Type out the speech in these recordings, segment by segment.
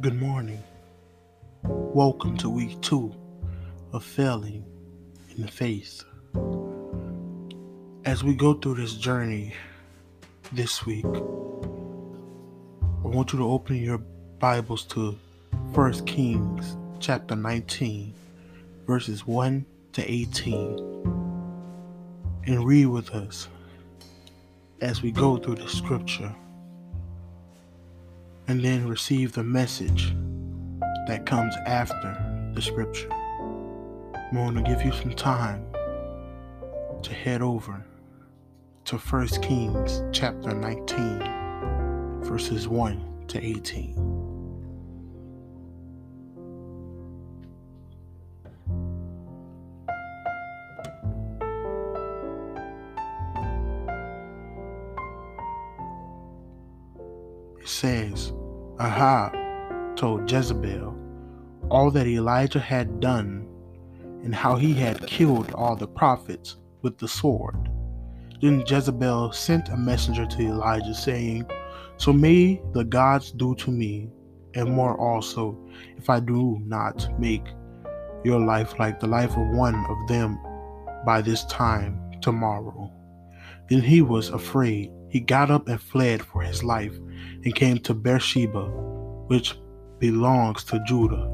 Good morning. Welcome to week two of failing in the faith. As we go through this journey this week, I want you to open your Bibles to 1 Kings chapter 19, verses 1 to 18, and read with us as we go through the scripture and then receive the message that comes after the scripture. I'm going to give you some time to head over to 1 Kings chapter 19, verses 1 to 18. It says, Ahab told Jezebel all that Elijah had done and how he had killed all the prophets with the sword. Then Jezebel sent a messenger to Elijah, saying, So may the gods do to me, and more also, if I do not make your life like the life of one of them by this time tomorrow. Then he was afraid. He got up and fled for his life and came to Beersheba which belongs to Judah.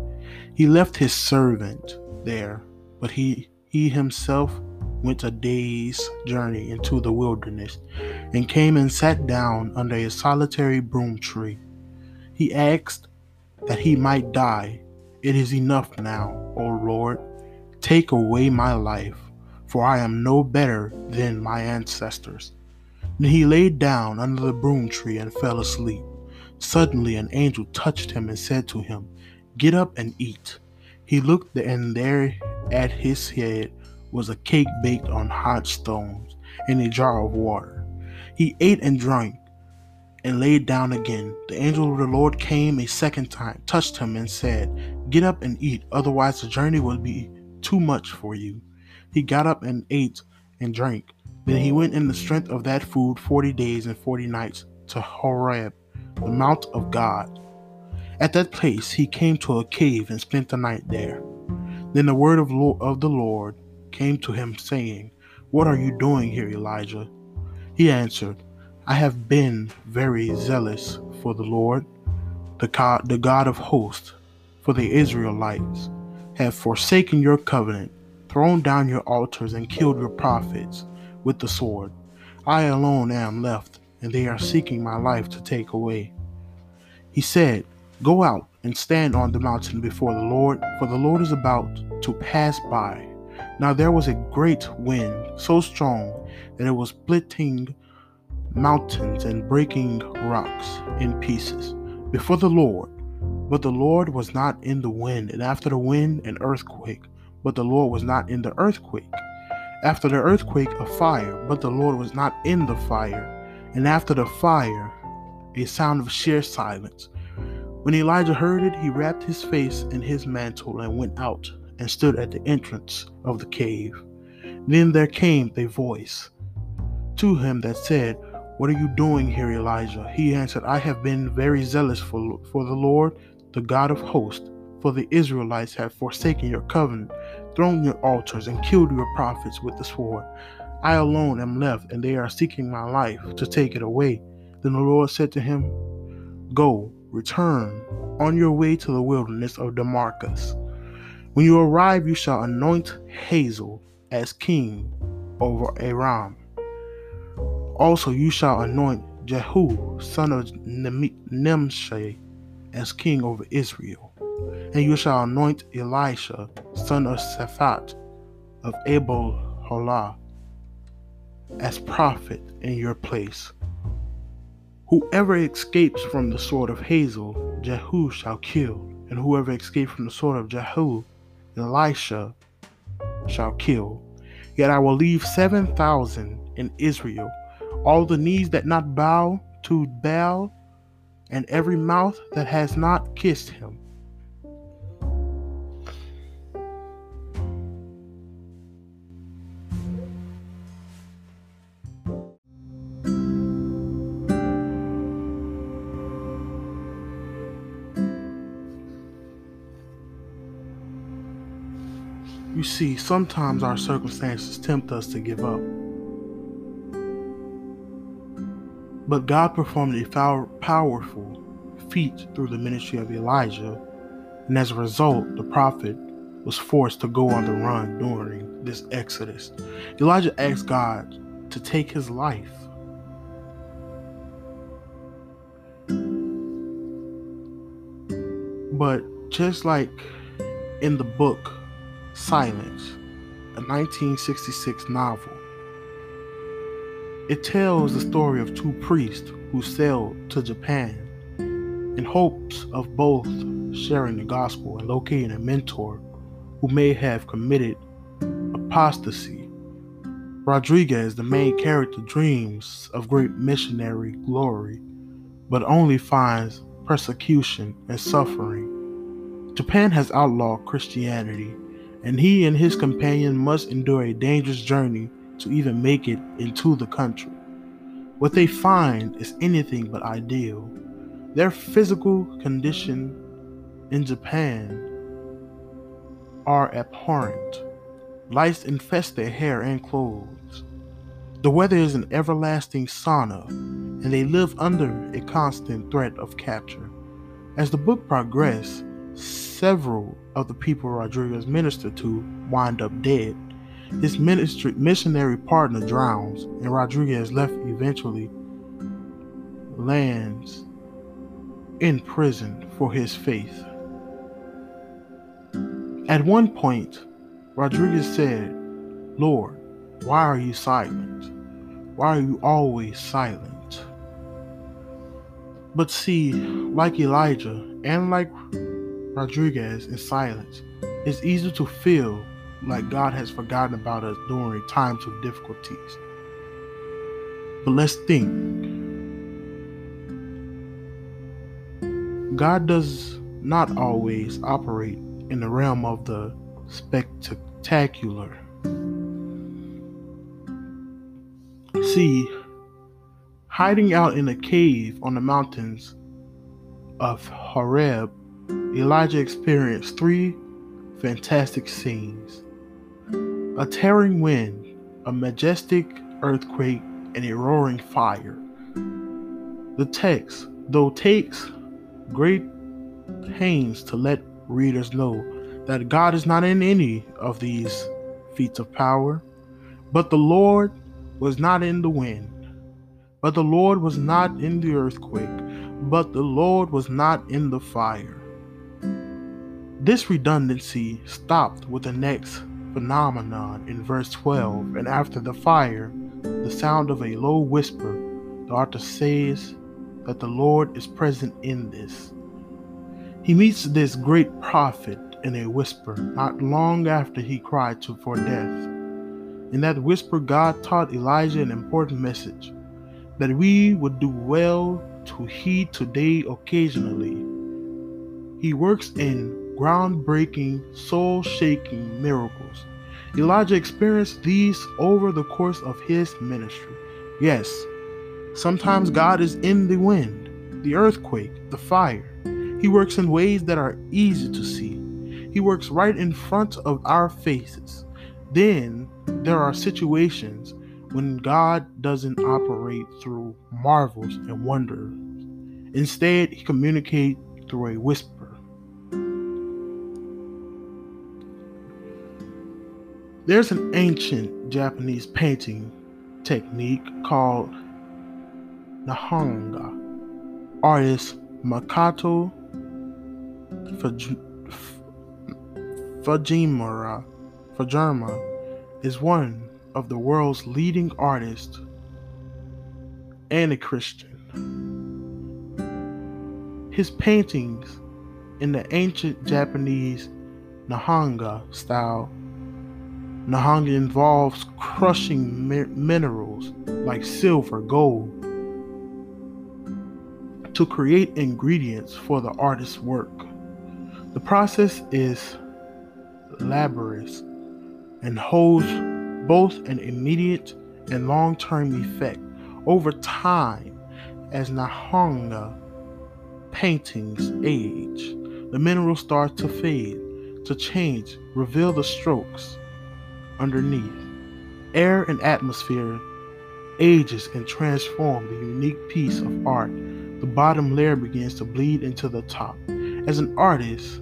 He left his servant there, but he, he himself went a day's journey into the wilderness and came and sat down under a solitary broom tree. He asked that he might die. It is enough now, O Lord. Take away my life, for I am no better than my ancestors. Then he laid down under the broom tree and fell asleep. Suddenly an angel touched him and said to him, Get up and eat. He looked, and there at his head was a cake baked on hot stones and a jar of water. He ate and drank and laid down again. The angel of the Lord came a second time, touched him, and said, Get up and eat, otherwise the journey will be too much for you. He got up and ate and drank. Then he went in the strength of that food forty days and forty nights to Horeb the mount of God. At that place he came to a cave and spent the night there. Then the word of, the Lord came to him, saying, What are you doing here, Elijah? He answered, I have been very zealous for the Lord, the God, the God of hosts, for the Israelites have forsaken your covenant, thrown down your altars, and killed your prophets with the sword. I alone am left and they are seeking my life to take away. He said, Go out and stand on the mountain before the Lord, for the Lord is about to pass by. Now there was a great wind, so strong that it was splitting mountains and breaking rocks in pieces before the Lord. But the Lord was not in the wind, and after the wind, an earthquake. But the Lord was not in the earthquake. After the earthquake, a fire, but the Lord was not in the fire and after the fire, a sound of sheer silence. When Elijah heard it, he wrapped his face in his mantle and went out and stood at the entrance of the cave. Then there came a voice to him that said, What are you doing here, Elijah? He answered, I have been very zealous for, for the Lord, the God of hosts, for the Israelites have forsaken your covenant, thrown your altars, and killed your prophets with the sword. I alone am left, and they are seeking my life to take it away. Then the Lord said to him, Go, return on your way to the wilderness of Damascus. When you arrive, you shall anoint Hazael as king over Aram. Also, you shall anoint Jehu, son of Nimshi, as king over Israel. And you shall anoint Elisha, son of Shaphat, of Abel Holah, as prophet in your place. Whoever escapes from the sword of Hazael, Jehu shall kill, and whoever escapes from the sword of Jehu, Elisha shall kill. Yet I will leave seven thousand in Israel, all the knees that not bow to Baal, and every mouth that has not kissed him. You see, sometimes our circumstances tempt us to give up. But God performed a powerful feat through the ministry of Elijah, and as a result, the prophet was forced to go on the run during this exodus. Elijah asked God to take his life. But just like in the book Silence, a 1966 novel, it tells the story of two priests who sailed to Japan in hopes of both sharing the gospel and locating a mentor who may have committed apostasy. Rodriguez, the main character, dreams of great missionary glory, but only finds persecution and suffering. Japan has outlawed Christianity, and he and his companion must endure a dangerous journey to even make it into the country. What they find is anything but ideal. Their physical condition in Japan are abhorrent. Lice infest their hair and clothes. The weather is an everlasting sauna, and they live under a constant threat of capture. As the book progresses, several of the people Rodriguez ministered to wind up dead. His ministry, missionary partner drowns, and Rodriguez left eventually lands in prison for his faith. At one point, Rodriguez said, Lord, why are you silent? Why are you always silent? But see, like Elijah and like Rodriguez in silence, it's easy to feel like God has forgotten about us during times of difficulties. But let's think. God does not always operate in the realm of the spectacular. See, hiding out in a cave on the mountains of Horeb, Elijah experienced three fantastic scenes a tearing wind, a majestic earthquake, and a roaring fire. The text, though, takes great pains to let readers know that God is not in any of these feats of power, but the Lord was not in the wind, but the Lord was not in the earthquake, but the Lord was not in the fire. This redundancy stopped with the next phenomenon in verse 12, and after the fire, the sound of a low whisper, the author says that the Lord is present in this. He meets this great prophet in a whisper not long after he cried to, for death. In that whisper, God taught Elijah an important message that we would do well to heed today occasionally. He works in groundbreaking, soul shaking miracles. Elijah experienced these over the course of his ministry. Yes, sometimes God is in the wind, the earthquake, the fire. He works in ways that are easy to see. He works right in front of our faces. Then there are situations when God doesn't operate through marvels and wonders. Instead, he communicates through a whisper. There's an ancient Japanese painting technique called Nihonga. Artist Makoto Fujimura Fujirama is one of the world's leading artists and a Christian. His paintings in the ancient Japanese Nihonga style Nihonga involves crushing mi- minerals like silver, gold, to create ingredients for the artist's work. The process is laborious and holds both an immediate and long term effect over time as Nihonga paintings age. The minerals start to fade, to change, reveal the strokes underneath. Air and atmosphere ages and transform the unique piece of art. The bottom layer begins to bleed into the top. As an artist,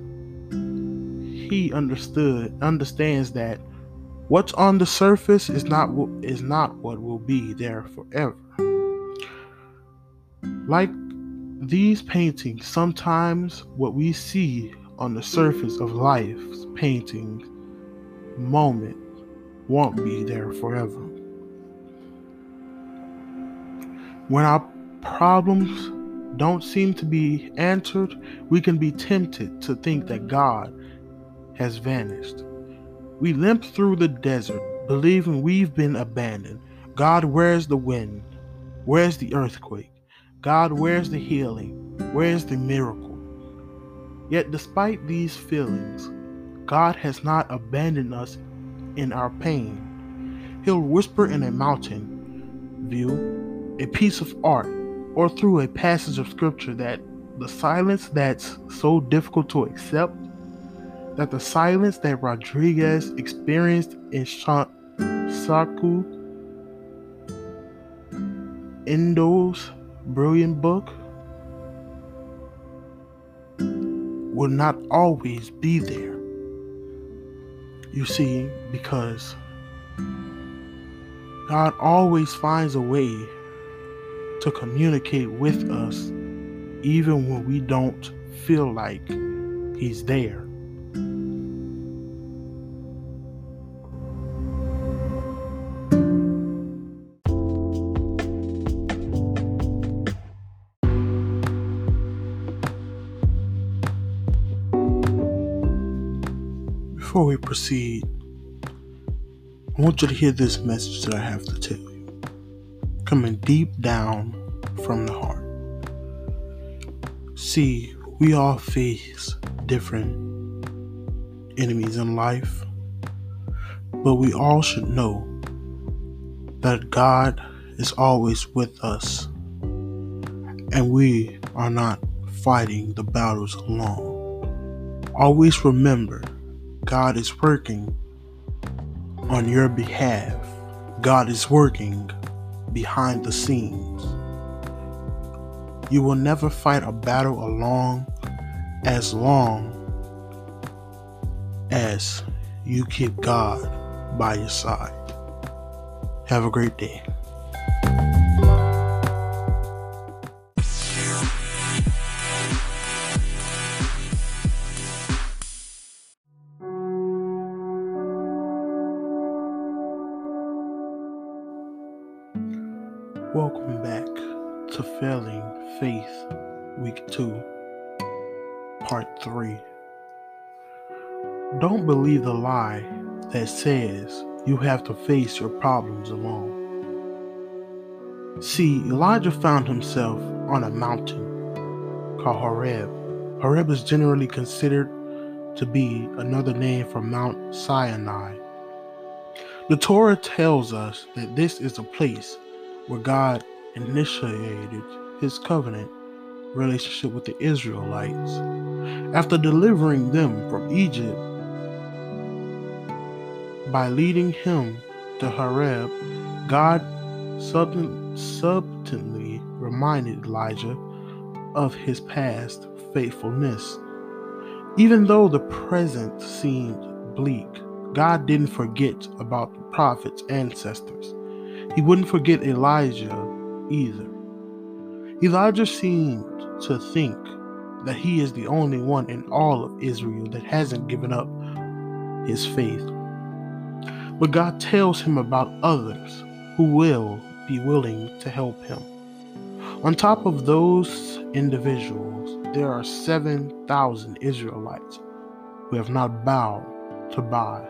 he understood understands that what's on the surface is not is not what will be there forever. Like these paintings, sometimes what we see on the surface of life's painting moment won't be there forever. When our problems don't seem to be answered, we can be tempted to think that God has vanished. We limp through the desert, believing we've been abandoned. God, where's the wind? Where's the earthquake? God, where's the healing? Where's the miracle? Yet, despite these feelings, God has not abandoned us in our pain. He'll whisper in a mountain view, a piece of art, or through a passage of scripture that the silence that's so difficult to accept, that the silence that Rodriguez experienced in Shusaku Endo's brilliant book will not always be there. You see, because God always finds a way to communicate with us even when we don't feel like He's there. Proceed, I want you to hear this message that I have to tell you. Coming deep down from the heart. See, we all face different enemies in life, but we all should know that God is always with us and we are not fighting the battles alone. Always remember God is working on your behalf. God is working behind the scenes. You will never fight a battle alone as long as you keep God by your side. Have a great day. Believe the lie that says you have to face your problems alone. See, Elijah found himself on a mountain called Horeb. Horeb is generally considered to be another name for Mount Sinai. The Torah tells us that this is a place where God initiated his covenant relationship with the Israelites. After delivering them from Egypt by leading him to Horeb, God subtly reminded Elijah of his past faithfulness. Even though the present seemed bleak, God didn't forget about the prophet's ancestors. He wouldn't forget Elijah either. Elijah seemed to think that he is the only one in all of Israel that hasn't given up his faith. But God tells him about others who will be willing to help him. On top of those individuals, there are 7,000 Israelites who have not bowed to Baal.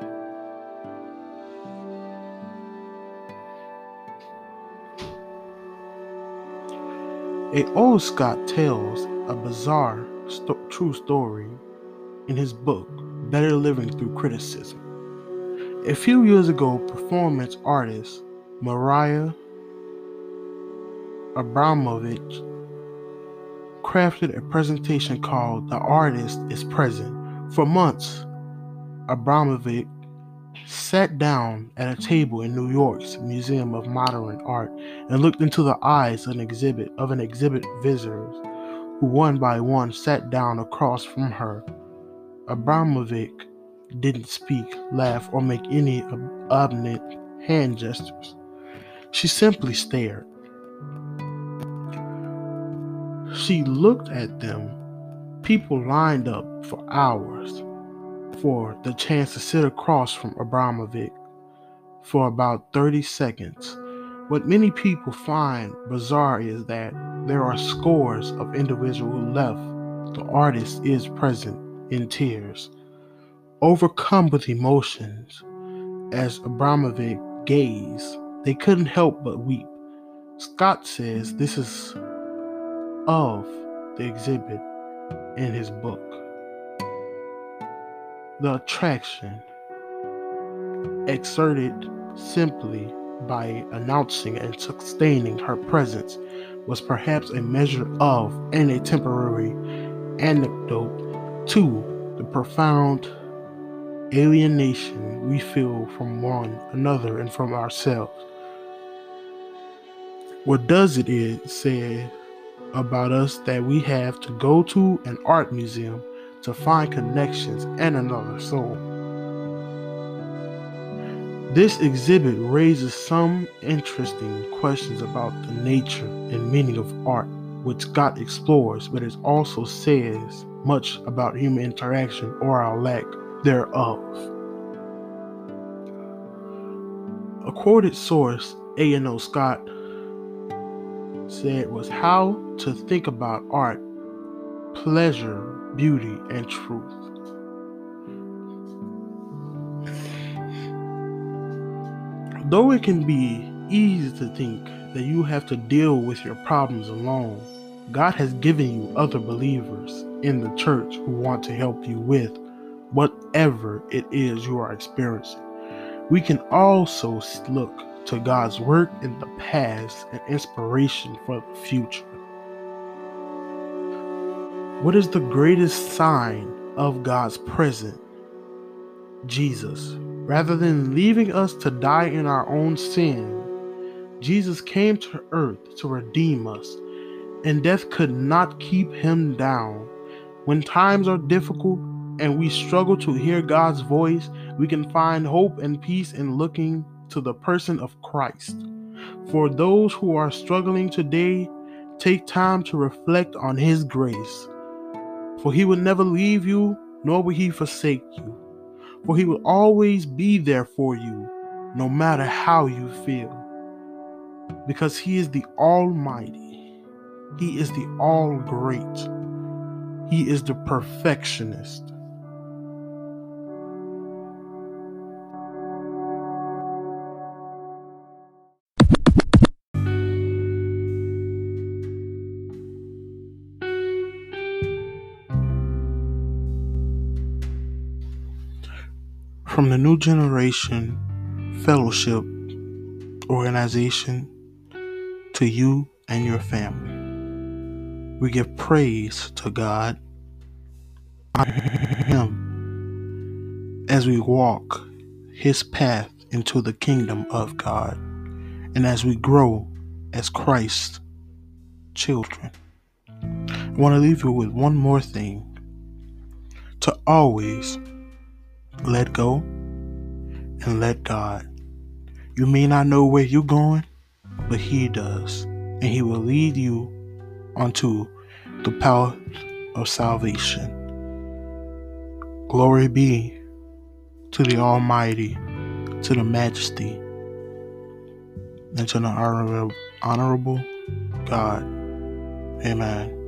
A.O. Scott tells a bizarre st- true story in his book, Better Living Through Criticism. A few years ago, performance artist Marina Abramović crafted a presentation called The Artist is Present. For months, Abramović sat down at a table in New York's Museum of Modern Art and looked into the eyes of an exhibit of an exhibit visitors who one by one sat down across from her. Abramovich didn't speak, laugh, or make any obstinate hand gestures. She simply stared. She looked at them. People lined up for hours for the chance to sit across from Abramovic for about 30 seconds. What many people find bizarre is that there are scores of individuals who left. The artist is present in tears, overcome with emotions. As Abramović gazed, they couldn't help but weep. Scott says this is of the exhibit in his book. The attraction exerted simply by announcing and sustaining her presence was perhaps a measure of and a temporary anecdote to the profound alienation we feel from one another and from ourselves. What does it is say about us that we have to go to an art museum to find connections and another soul. This exhibit raises some interesting questions about the nature and meaning of art, which Scott explores, but it also says much about human interaction or our lack thereof. A quoted source, A.O. Scott, said was how to think about art, pleasure, beauty, and truth. Though it can be easy to think that you have to deal with your problems alone, God has given you other believers in the church who want to help you with whatever it is you are experiencing. We can also look to God's work in the past and inspiration for the future. What is the greatest sign of God's presence? Jesus. Rather than leaving us to die in our own sin, Jesus came to earth to redeem us, and death could not keep him down. When times are difficult and we struggle to hear God's voice, we can find hope and peace in looking to the person of Christ. For those who are struggling today, take time to reflect on His grace. For he will never leave you, nor will he forsake you. For he will always be there for you, no matter how you feel. Because he is the Almighty, he is the All Great, he is the perfectionist. From the New Generation Fellowship Organization to you and your family, we give praise to God, Him, as we walk His path into the kingdom of God, and as we grow as Christ's children. I want to leave you with one more thing. To always let go, and let God. You may not know where you're going, but He does. And He will lead you onto the path of salvation. Glory be to the Almighty, to the Majesty, and to the honorable, God. Amen.